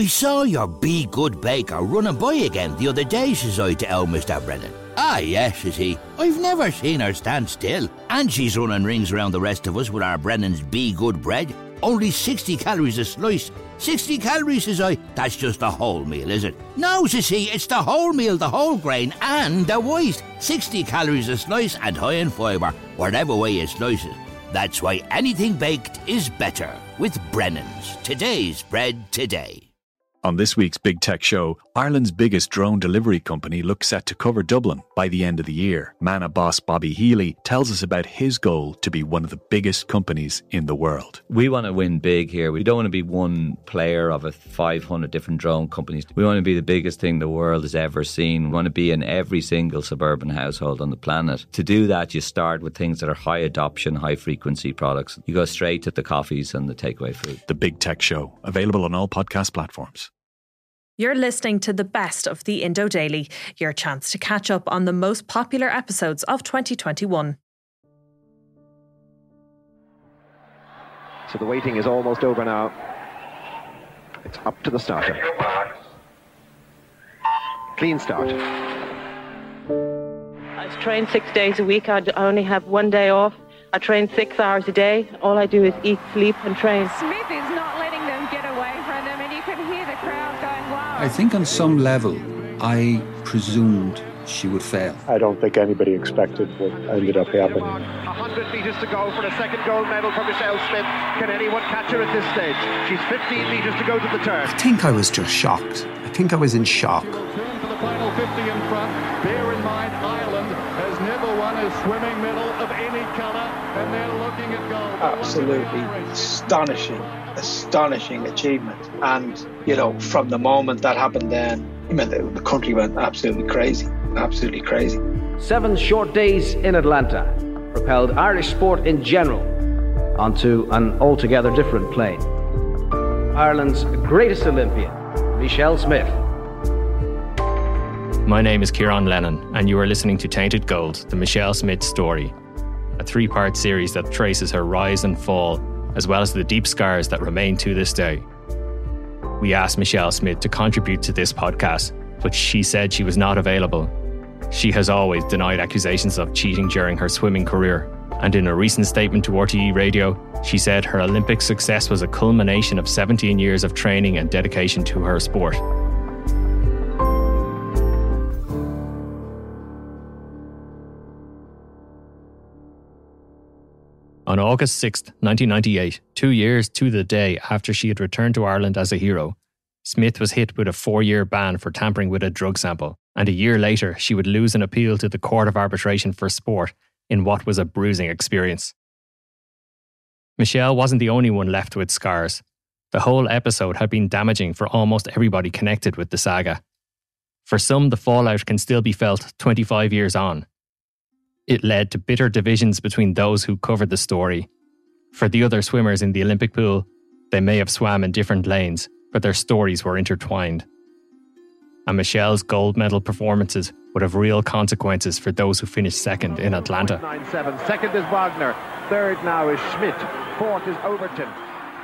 I saw your Be Good Baker running by again the other day, says I to old Mr. Brennan. Ah, yes, says he. I've never seen her stand still. And she's running rings around the rest of us with our Brennan's Be Good bread. Only 60 calories a slice. 60 calories, says I. That's just a whole meal, is it? No, says he, it's the whole meal, the whole grain, and the waste. 60 calories a slice and high in fibre, whatever way you slice it. That's why anything baked is better with Brennan's. Today's bread today. On this week's Big Tech Show, Ireland's biggest drone delivery company looks set to cover Dublin by the end of the year. Manna boss Bobby Healy tells us about his goal to be one of the biggest companies in the world. We want to win big here. We don't want to be one player of a 500 different drone companies. We want to be the biggest thing the world has ever seen. We want to be in every single suburban household on the planet. To do that, you start with things that are high adoption, high frequency products. You go straight to the coffees and the takeaway food. The Big Tech Show, available on all podcast platforms. You're listening to the best of the Indo Daily, your chance to catch up on the most popular episodes of 2021. So the waiting is almost over now. It's up to the starter. Clean start. I train six days a week. I only have one day off. I train six hours a day. All I do is eat, sleep, and train. Smith is not letting them get away from them, and you can hear the crowd going wild. I think on some level, I presumed she would fail. I don't think anybody expected what ended up happening. 100 metres to go for a second gold medal for Michelle Smith. Can anyone catch her at this stage? She's 15 metres to go to the turn. I think I was just shocked. I think I was in shock. Turn For the final 50 in front. Bear in mind, Ireland has never won a swimming medal of any colour, and they're looking at gold. Absolutely astonishing, astonishing achievement. And, you know, from the moment that happened then, I mean, the, the country went absolutely crazy, absolutely crazy. Seven short days in Atlanta propelled Irish sport in general onto an altogether different plane. Ireland's greatest Olympian, Michelle Smith. My name is Kieran Lennon, and you are listening to Tainted Gold, the Michelle Smith story, a three part series that traces her rise and fall, as well as the deep scars that remain to this day. We asked Michelle Smith to contribute to this podcast, but she said she was not available. She has always denied accusations of cheating during her swimming career, and in a recent statement to RTE Radio, she said her Olympic success was a culmination of 17 years of training and dedication to her sport. August 6, 1998, two years to the day after she had returned to Ireland as a hero, Smith was hit with a four year ban for tampering with a drug sample, and a year later she would lose an appeal to the Court of Arbitration for Sport in what was a bruising experience. Michelle wasn't the only one left with scars. The whole episode had been damaging for almost everybody connected with the saga. For some, the fallout can still be felt 25 years on. It led to bitter divisions between those who covered the story. For the other swimmers in the Olympic pool, they may have swam in different lanes, but their stories were intertwined. And Michelle's gold medal performances would have real consequences for those who finished second in Atlanta. 9-7. Second is Wagner. Third now is Schmidt. Fourth is Overton.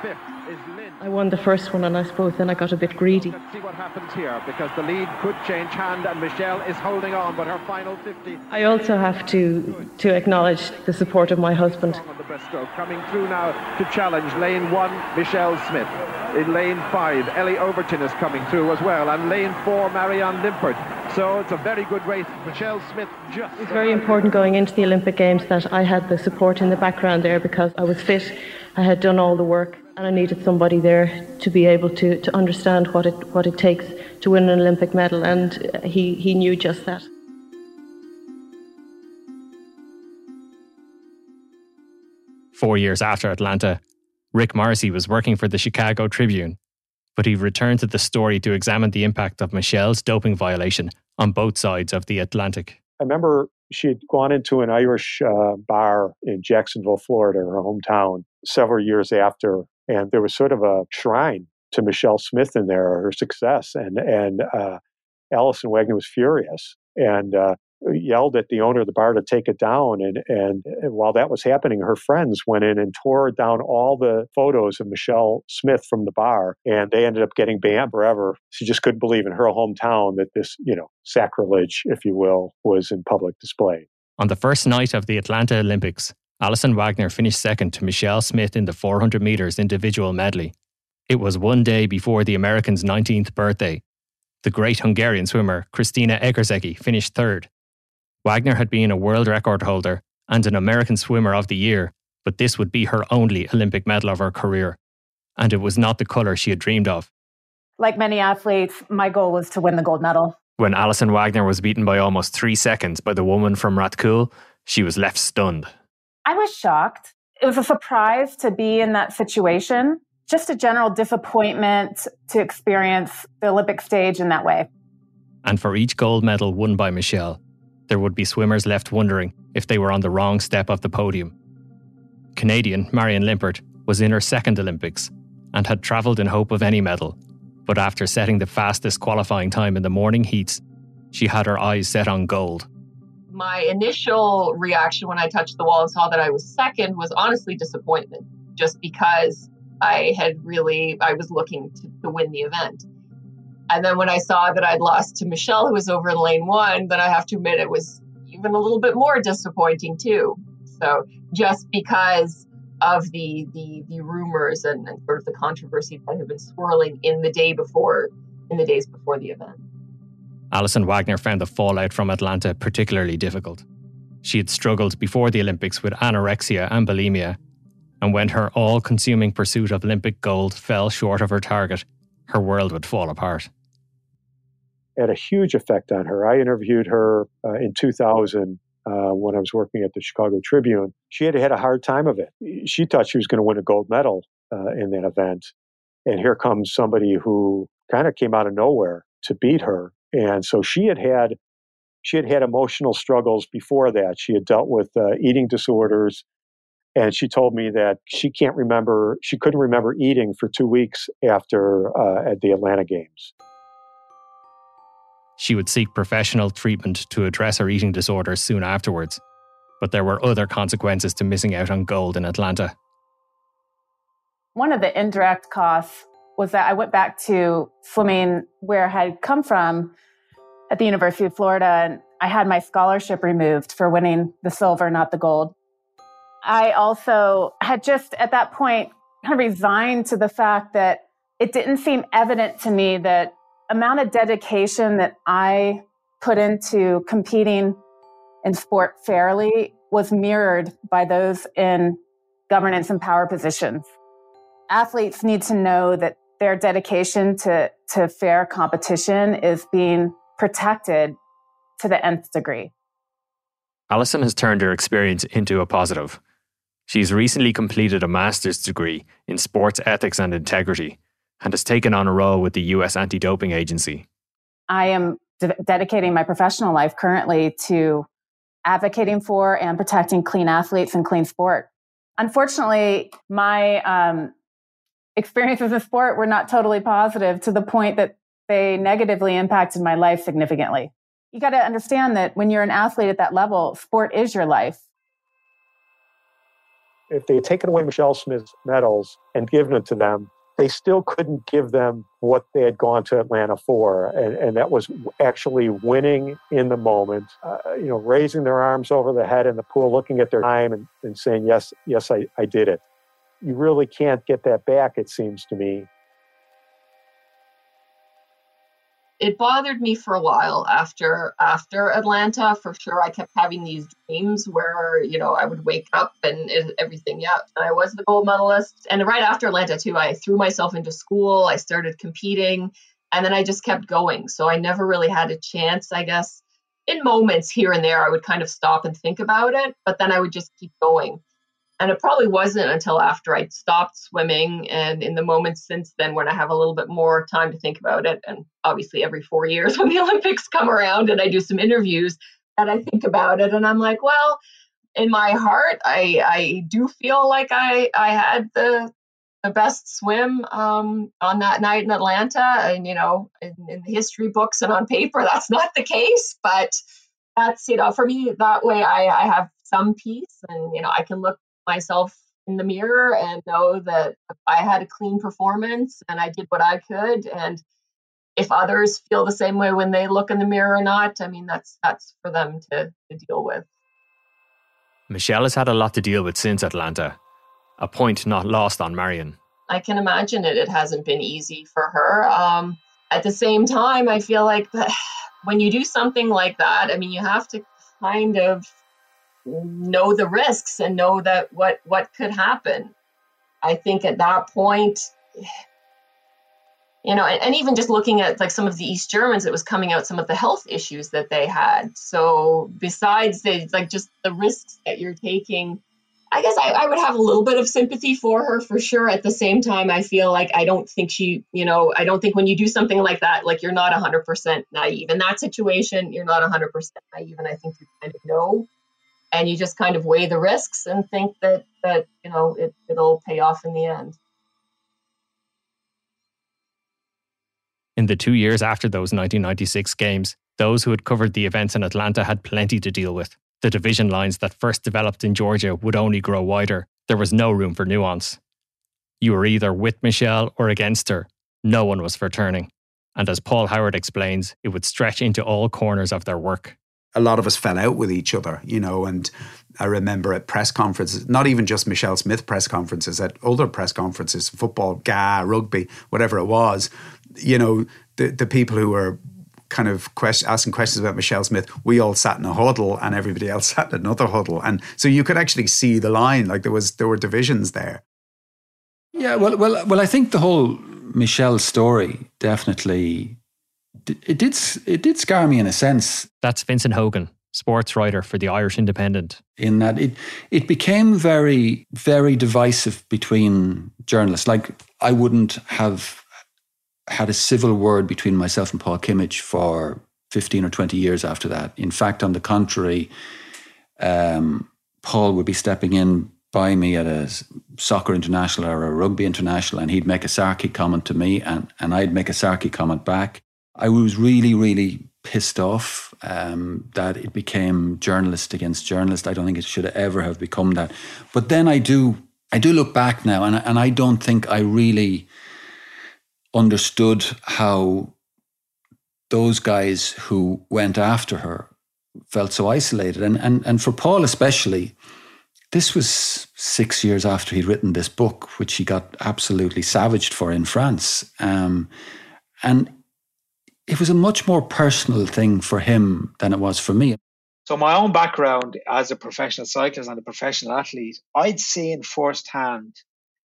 Fifth is. I won the first one, and I suppose then I got a bit greedy. Let's see what happens here because the lead could change hand, and Michelle is holding on, but her final 50. I also have to to acknowledge the support of my husband. On the breaststroke, coming through now to challenge lane one, Michelle Smith. In lane five, Elli Overton is coming through as well, and lane four, Marianne Limpert. So it's a very good race. Michelle Smith just. It was very important going into the Olympic Games that I had the support in the background there because I was fit, I had done all the work, and I needed somebody there to be able to, to understand what it what it takes to win an Olympic medal, and he, he knew just that. Four years after Atlanta, Rick Morrissey was working for the Chicago Tribune, but he returned to the story to examine the impact of Michelle's doping violation on both sides of the Atlantic. I remember she had gone into an Irish uh, bar in Jacksonville, Florida, her hometown, several years after, and there was sort of a shrine to Michelle Smith in there, her success, and and uh, Allison Wagner was furious, and uh, yelled at the owner of the bar to take it down. And, and while that was happening, her friends went in and tore down all the photos of Michelle Smith from the bar. And they ended up getting banned forever. She just couldn't believe in her hometown that this, you know, sacrilege, if you will, was in public display. On the first night of the Atlanta Olympics, Allison Wagner finished second to Michelle Smith in the 400 metres individual medley. It was one day before the American's 19th birthday. The great Hungarian swimmer Krisztina Egerszegi finished third. Wagner had been a world record holder and an American Swimmer of the Year, but this would be her only Olympic medal of her career. And it was not the colour she had dreamed of. Like many athletes, my goal was to win the gold medal. When Allison Wagner was beaten by almost three seconds by the woman from Rathcoole, she was left stunned. I was shocked. It was a surprise to be in that situation, just a general disappointment to experience the Olympic stage in that way. And for each gold medal won by Michelle, there would be swimmers left wondering if they were on the wrong step of the podium. Canadian Marianne Limpert was in her second Olympics and had travelled in hope of any medal, but after setting the fastest qualifying time in the morning heats, she had her eyes set on gold. My initial reaction when I touched the wall and saw that I was second was honestly disappointment, just because I had really, I was looking to, to win the event. And then when I saw that I'd lost to Michelle, who was over in lane one, then I have to admit it was even a little bit more disappointing too. So just because of the the, the rumors and, and sort of the controversy that had been swirling in the day before, in the days before the event. Allison Wagner found the fallout from Atlanta particularly difficult. She had struggled before the Olympics with anorexia and bulimia, and when her all consuming pursuit of Olympic gold fell short of her target, her world would fall apart had a huge effect on her. I interviewed her uh, in 2000 uh, when I was working at the Chicago Tribune. She had had a hard time of it. She thought she was going to win a gold medal uh, in that event. And here comes somebody who kind of came out of nowhere to beat her. And so she had had she had had emotional struggles before that. She had dealt with uh, eating disorders, and she told me that she can't remember she couldn't remember eating for two weeks after uh, at the Atlanta Games. She would seek professional treatment to address her eating disorders soon afterwards, but there were other consequences to missing out on gold in Atlanta. One of the indirect costs was that I went back to swimming where I had come from at the University of Florida, and I had my scholarship removed for winning the silver, not the gold. I also had just at that point kind of resigned to the fact that it didn't seem evident to me that amount of dedication that I put into competing in sport fairly was mirrored by those in governance and power positions. Athletes need to know that their dedication to, to fair competition is being protected to the nth degree. Allison has turned her experience into a positive. She's recently completed a master's degree in sports ethics and integrity and has taken on a role with the US anti doping agency. I am de- dedicating my professional life currently to advocating for and protecting clean athletes and clean sport. Unfortunately, my um, experiences in sport were not totally positive to the point that they negatively impacted my life significantly. You got to understand that when you're an athlete at that level, sport is your life. If they had taken away Michelle Smith's medals and given it to them, they still couldn't give them what they had gone to Atlanta for. And, and that was actually winning in the moment, uh, you know, raising their arms over the head in the pool, looking at their time and, and saying, yes, yes, I, I did it. You really can't get that back, it seems to me. it bothered me for a while after after Atlanta. For sure, I kept having these dreams where you know I would wake up and everything. Yeah, and I was the gold medalist. And right after Atlanta too, I threw myself into school. I started competing, and then I just kept going. So I never really had a chance, I guess. In moments here and there, I would kind of stop and think about it, but then I would just keep going. And it probably wasn't until after I'd stopped swimming and in the moments since then when I have a little bit more time to think about it. And obviously, every four years when the Olympics come around and I do some interviews, that I think about it. And I'm like, well, in my heart, I, I do feel like I, I had the, the best swim um, on that night in Atlanta. And, you know, in, in the history books and on paper, that's not the case. But that's you know for me that way I, I have some peace and you know I can look myself in the mirror and know that I had a clean performance and I did what I could and if others feel the same way when they look in the mirror or not, I mean that's that's for them to, to deal with. Michelle has had a lot to deal with since Atlanta, a point not lost on Marianne. I can imagine it. It hasn't been easy for her. Um, at the same time, I feel like when you do something like that, I mean, you have to kind of know the risks and know that what what could happen. I think at that point, you know, and, and, even just looking at like some of the East Germans, it was coming out some of the health issues that they had. So besides the like just the risks that you're taking, I guess I, I would have a little bit of sympathy for her for sure. At the same time, I feel like I don't think she, you know, I don't think when you do something like that, like you're not 100% naive. In that situation, you're not 100% naive, and I think you kind of know, and you just kind of weigh the risks and think that that you know it, it'll pay off in the end. In the two years after those 1996 games, those who had covered the events in Atlanta had plenty to deal with. The division lines that first developed in Georgia would only grow wider. There was no room for nuance. You were either with Michelle or against her. No one was for turning. And as Paul Howard explains, it would stretch into all corners of their work. A lot of us fell out with each other, you know, and I remember at press conferences, not even just Michelle Smith press conferences, at other press conferences, football, GAA, rugby, whatever it was, you know, the, the people who were kind of asking questions about Michelle Smith, we all sat in a huddle and everybody else sat in another huddle. And so you could actually see the line, like there was there were divisions there. Yeah, well, well, well. I think the whole Michelle story definitely it did it did scar me in a sense. That's Vincent Hogan, sports writer for the Irish Independent. In that it it became very very divisive between journalists. Like I wouldn't have had a civil word between myself and Paul Kimmage for 15 or 20 years after that. In fact, on the contrary, um, Paul would be stepping in by me at a soccer international or a rugby international, and he'd make a sarky comment to me, and, and I'd make a sarky comment back. I was really, really pissed off um, that it became journalist against journalist. I don't think it should ever have become that. But then I do, I do look back now, and and I don't think I really understood how those guys who went after her felt so isolated. And, and, and for Paul, especially, this was six years after he'd written this book, which he got absolutely savaged for in France. Um, and it was a much more personal thing for him than it was for me. So, my own background as a professional cyclist and a professional athlete, I'd seen firsthand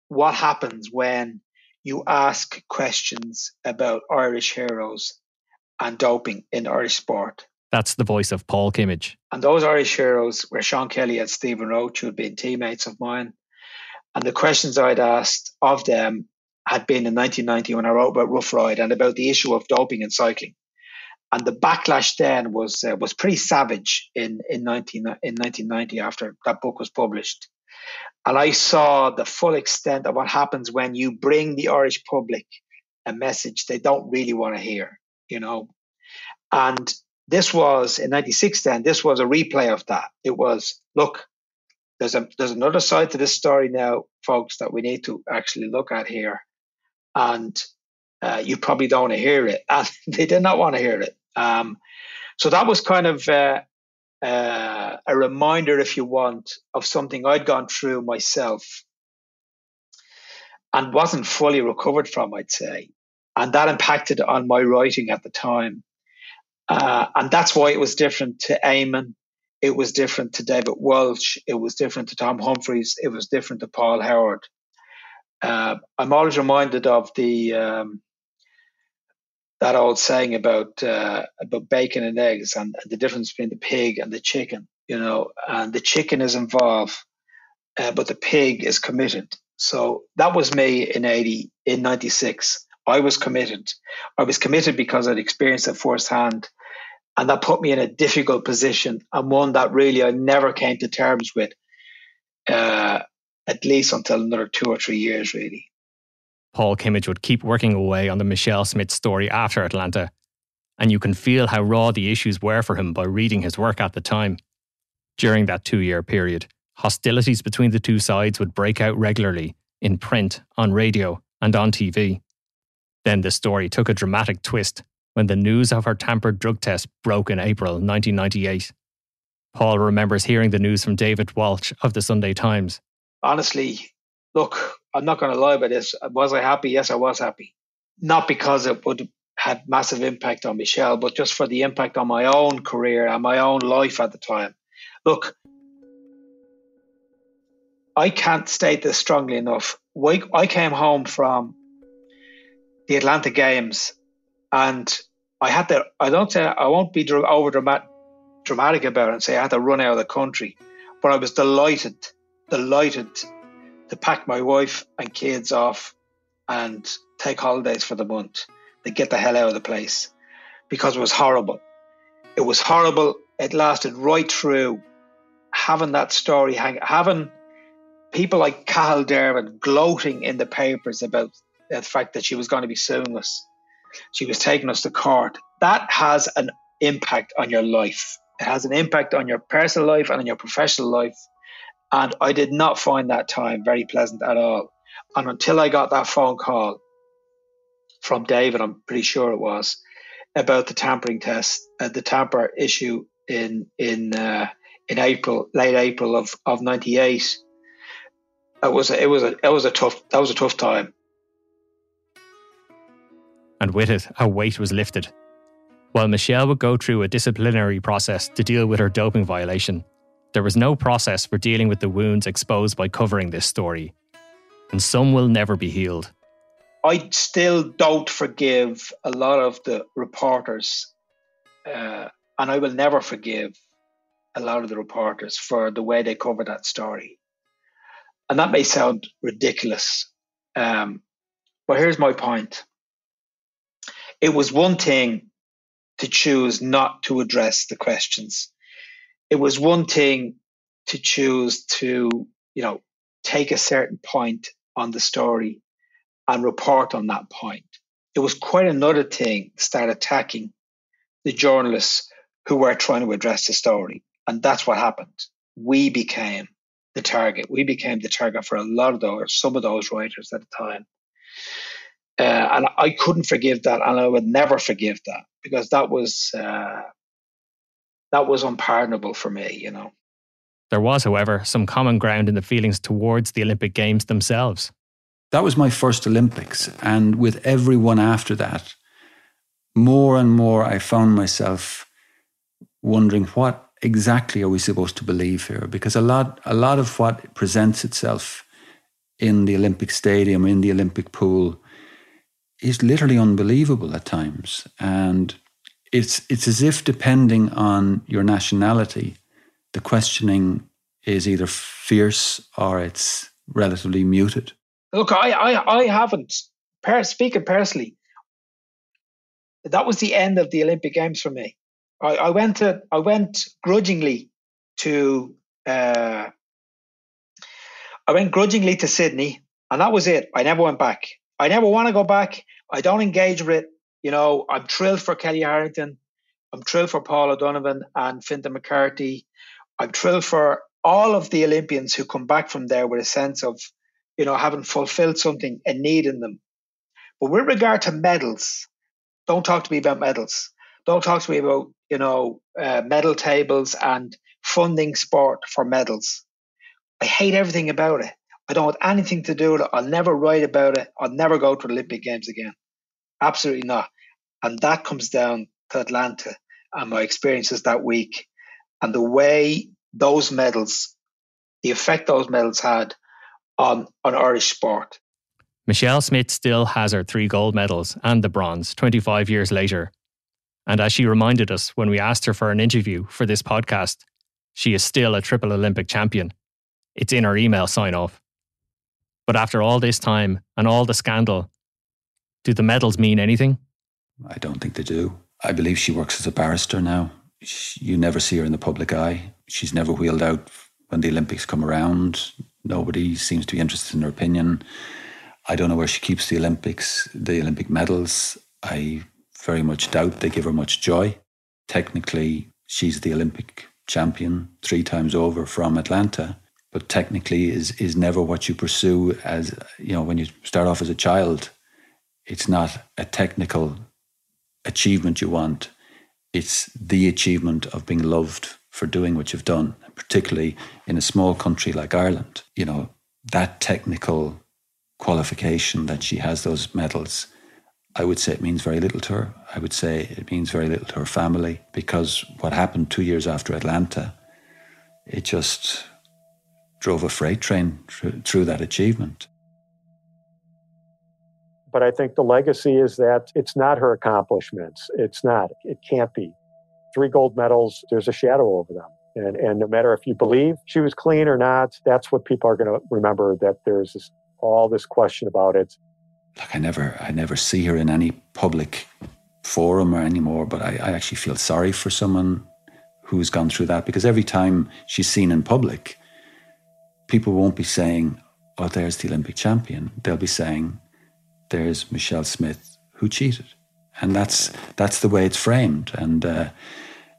what happens when you ask questions about Irish heroes and doping in Irish sport. That's the voice of Paul Kimmage. And those Irish heroes were Sean Kelly and Stephen Roche, who had been teammates of mine. And the questions I'd asked of them had been in 1990 when I wrote about Rough Ride and about the issue of doping in cycling. And the backlash then was uh, was pretty savage in in 19 in 1990 after that book was published. And I saw the full extent of what happens when you bring the Irish public a message they don't really want to hear, you know. And this was in 96 then, this was a replay of that. It was, look, there's a there's another side to this story now, folks, that we need to actually look at here. And uh, you probably don't want to hear it. And they did not want to hear it. Um, so that was kind of uh, uh, a reminder, if you want, of something I'd gone through myself and wasn't fully recovered from, I'd say. And that impacted on my writing at the time. Uh, and that's why it was different to Eamon. It was different to David Walsh. It was different to Tom Humphries. It was different to Paul Howard. Uh, I'm always reminded of the um, that old saying about uh, about bacon and eggs and, the difference between the pig and the chicken, you know, and the chicken is involved, uh, but the pig is committed. So that was me in eighty in ninety six. I was committed. I was committed because I'd experienced it firsthand, and that put me in a difficult position and one that really I never came to terms with, uh, at least until another two or three years, really. Paul Kimmage would keep working away on the Michelle Smith story after Atlanta. and you can feel how raw the issues were for him by reading his work at the time. During that two year period, hostilities between the two sides would break out regularly in print, on radio, and on TV. Then the story took a dramatic twist when the news of her tampered drug test broke in April 1998. Paul remembers hearing the news from David Walsh of the Sunday Times. Honestly, look, I'm not going to lie about this. Was I happy? Yes, I was happy. Not because it would had massive impact on Michelle, but just for the impact on my own career and my own life at the time. Look, I can't state this strongly enough. I came home from the Atlanta Games, and I had to. I don't say I won't be over dramatic about it and say I had to run out of the country, but I was delighted, delighted to pack my wife and kids off and take holidays for the month to get the hell out of the place because it was horrible. It was horrible. It lasted right through having that story hang, having people like Cathal Dervan gloating in the papers about the fact that she was going to be suing us. She was taking us to court. That has an impact on your life. It has an impact on your personal life and on your professional life. And I did not find that time very pleasant at all. And until I got that phone call from David, I'm pretty sure it was, about the tampering test, uh, the tamper issue in in uh, in April, late April of of '98. It was a, it was a it was a tough that was a tough time. And with it, a weight was lifted. While Michelle would go through a disciplinary process to deal with her doping violation, there was no process for dealing with the wounds exposed by covering this story. And some will never be healed. I still don't forgive a lot of the reporters, uh, and I will never forgive a lot of the reporters for the way they covered that story. And that may sound ridiculous, um, but here's my point. It was one thing to choose not to address the questions. It was one thing to choose to, you know, take a certain point on the story and report on that point. It was quite another thing to start attacking the journalists who were trying to address the story. And that's what happened. We became the target. We became the target for a lot of those, some of those writers at the time. Uh, and I couldn't forgive that, and I would never forgive that because that was uh, that was unpardonable for me. You know. There was, however, some common ground in the feelings towards the Olympic Games themselves. That was my first Olympics. And with everyone after that, more and more I found myself wondering what exactly are we supposed to believe here? Because a lot, a lot of what presents itself in the Olympic Stadium, in the Olympic pool, is literally unbelievable at times. And it's it's as if depending on your nationality, the questioning is either fierce or it's relatively muted. Look, I, I, I haven't. Speaking personally, that was the end of the Olympic Games for me. I, I went to, I went grudgingly to, uh, I went grudgingly to Sydney, and that was it. I never went back. I never want to go back. I don't engage with it. You know, I'm thrilled for Kellie Harrington. I'm thrilled for Paul O'Donovan and Fintan McCarthy. I'm thrilled for all of the Olympians who come back from there with a sense of you know, having fulfilled something, a need in them. But with regard to medals, don't talk to me about medals. Don't talk to me about, you know, uh, medal tables and funding sport for medals. I hate everything about it. I don't want anything to do with it. I'll never write about it. I'll never go to the Olympic Games again. Absolutely not. And that comes down to Atlanta and my experiences that week and the way those medals, the effect those medals had on, on Irish sport. Michelle Smith still has her three gold medals and the bronze 25 years later. And as she reminded us when we asked her for an interview for this podcast, she is still a triple Olympic champion. It's in her email sign off. But after all this time and all the scandal, do the medals mean anything? I don't think they do. I believe she works as a barrister now. You never see her in the public eye. She's never wheeled out when the Olympics come around. Nobody seems to be interested in her opinion. I don't know where she keeps the Olympics, the Olympic medals. I very much doubt, they give her much joy. Technically, she's the Olympic champion three times over from Atlanta, but technically is is never what you pursue as you know when you start off as a child. It's not a technical achievement you want. It's the achievement of being loved for doing what you've done, particularly in a small country like Ireland. You know, that technical qualification that she has those medals, I would say it means very little to her. I would say it means very little to her family because what happened two years after Atlanta, it just drove a freight train through, through that achievement. But I think the legacy is that it's not her accomplishments. It's not. It can't be. Three gold medals, there's a shadow over them. And, and no matter if you believe she was clean or not, that's what people are going to remember that there's this, all this question about it. Like I never, I never see her in any public forum or anymore, but I, I actually feel sorry for someone who's gone through that because every time she's seen in public, people won't be saying, oh, there's the Olympic champion. They'll be saying, there's Michelle Smith who cheated. And that's, that's the way it's framed. And, uh,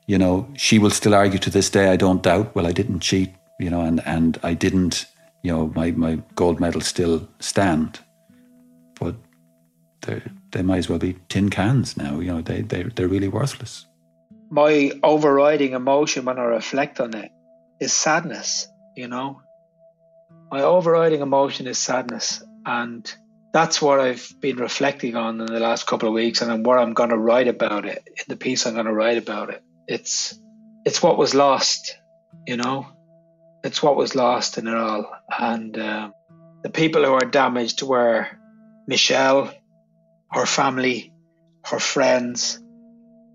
you know, she will still argue to this day, I don't doubt, well, I didn't cheat, you know, and, and I didn't, you know, my, my gold medal still stand. But they might as well be tin cans now, you know, they, they, they're really worthless. My overriding emotion when I reflect on it is sadness, you know. My overriding emotion is sadness. And that's what I've been reflecting on in the last couple of weeks and what I'm going to write about it in the piece I'm going to write about it it's it's what was lost, you know. It's what was lost in it all, and uh, the people who are damaged were Michelle, her family, her friends,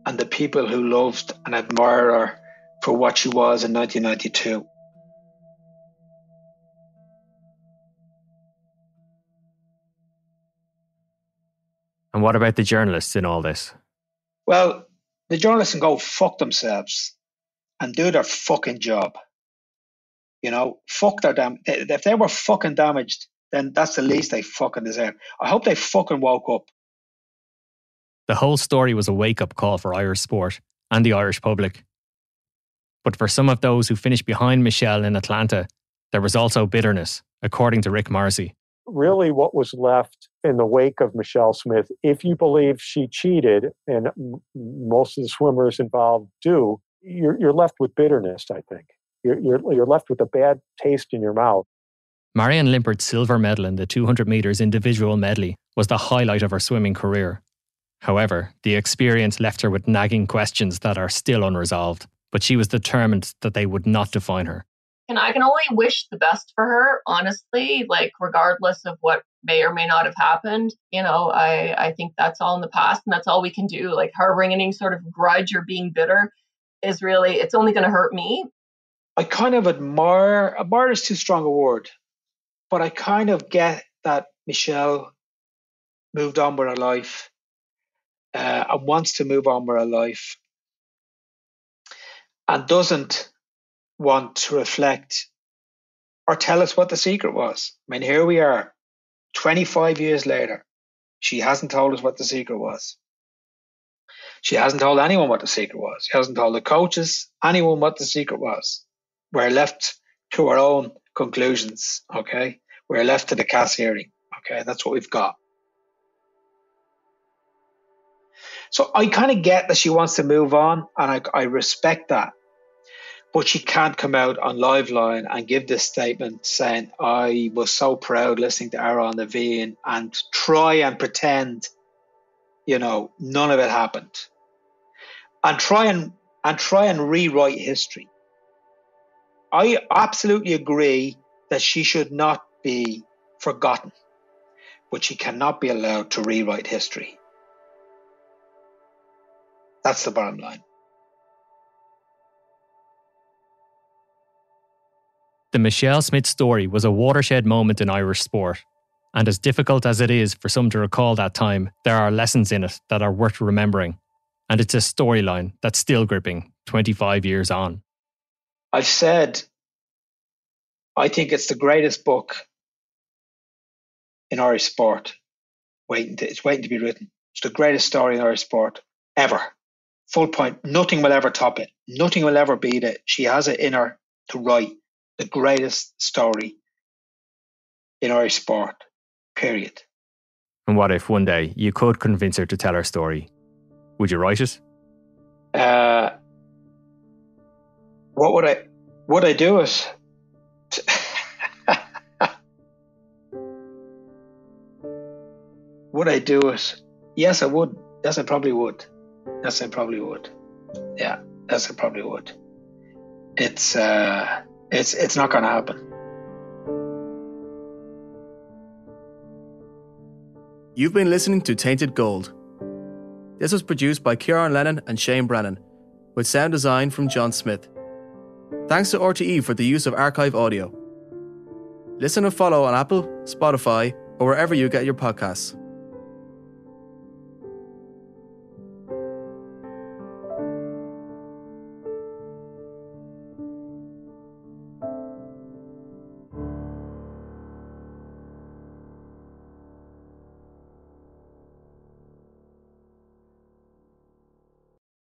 and the people who loved and admired her for what she was in 1992. And what about the journalists in all this? Well, the journalists can go fuck themselves and do their fucking job. You know, fuck their damn. If they were fucking damaged, then that's the least they fucking deserve. I hope they fucking woke up. The whole story was a wake up call for Irish sport and the Irish public. But for some of those who finished behind Michelle in Atlanta, there was also bitterness, according to Rick Morrissey really what was left in the wake of Michelle Smith, if you believe she cheated, and most of the swimmers involved do, you're, you're left with bitterness, I think. You're, you're, you're left with a bad taste in your mouth. Marianne Limpert's silver medal in the 200 metres individual medley was the highlight of her swimming career. However, the experience left her with nagging questions that are still unresolved, but she was determined that they would not define her and I can only wish the best for her, honestly, like regardless of what may or may not have happened. You know, I, I think that's all in the past and that's all we can do. Like harboring any sort of grudge or being bitter is really, it's only going to hurt me. I kind of admire, admire is too strong a word, but I kind of get that Michelle moved on with her life uh, and wants to move on with her life and doesn't want to reflect or tell us what the secret was. I mean, here we are, 25 years later. She hasn't told us what the secret was. She hasn't told anyone what the secret was. She hasn't told the coaches, anyone what the secret was. We're left to our own conclusions, okay? We're left to the CAS hearing, okay? That's what we've got. So I kind of get that she wants to move on, and I, I respect that but she can't come out on Liveline and give this statement saying I was so proud listening to Aaron Levine and try and pretend, you know, none of it happened. And try and and try and rewrite history. I absolutely agree that she should not be forgotten, but she cannot be allowed to rewrite history. That's the bottom line. The Michelle Smith story was a watershed moment in Irish sport. And as difficult as it is for some to recall that time, there are lessons in it that are worth remembering. And it's a storyline that's still gripping 25 years on. I've said, I think it's the greatest book in Irish sport. Waiting to, it's waiting to be written. It's the greatest story in our sport ever. Full point. Nothing will ever top it. Nothing will ever beat it. She has it in her to write the greatest story in Irish sport. Period. And what if one day you could convince her to tell her story? Would you write it? Uh, what would I? Would I do it? would I do it? Yes, I would. Yes, I probably would. Yes, I probably would. Yeah, yes, I probably would. It's uh, it's it's not going to happen. You've been listening to Tainted Gold. This was produced by Kieran Lennon and Shane Brennan, with sound design from John Smith. Thanks to RTE for the use of archive audio. Listen and follow on Apple, Spotify, or wherever you get your podcasts.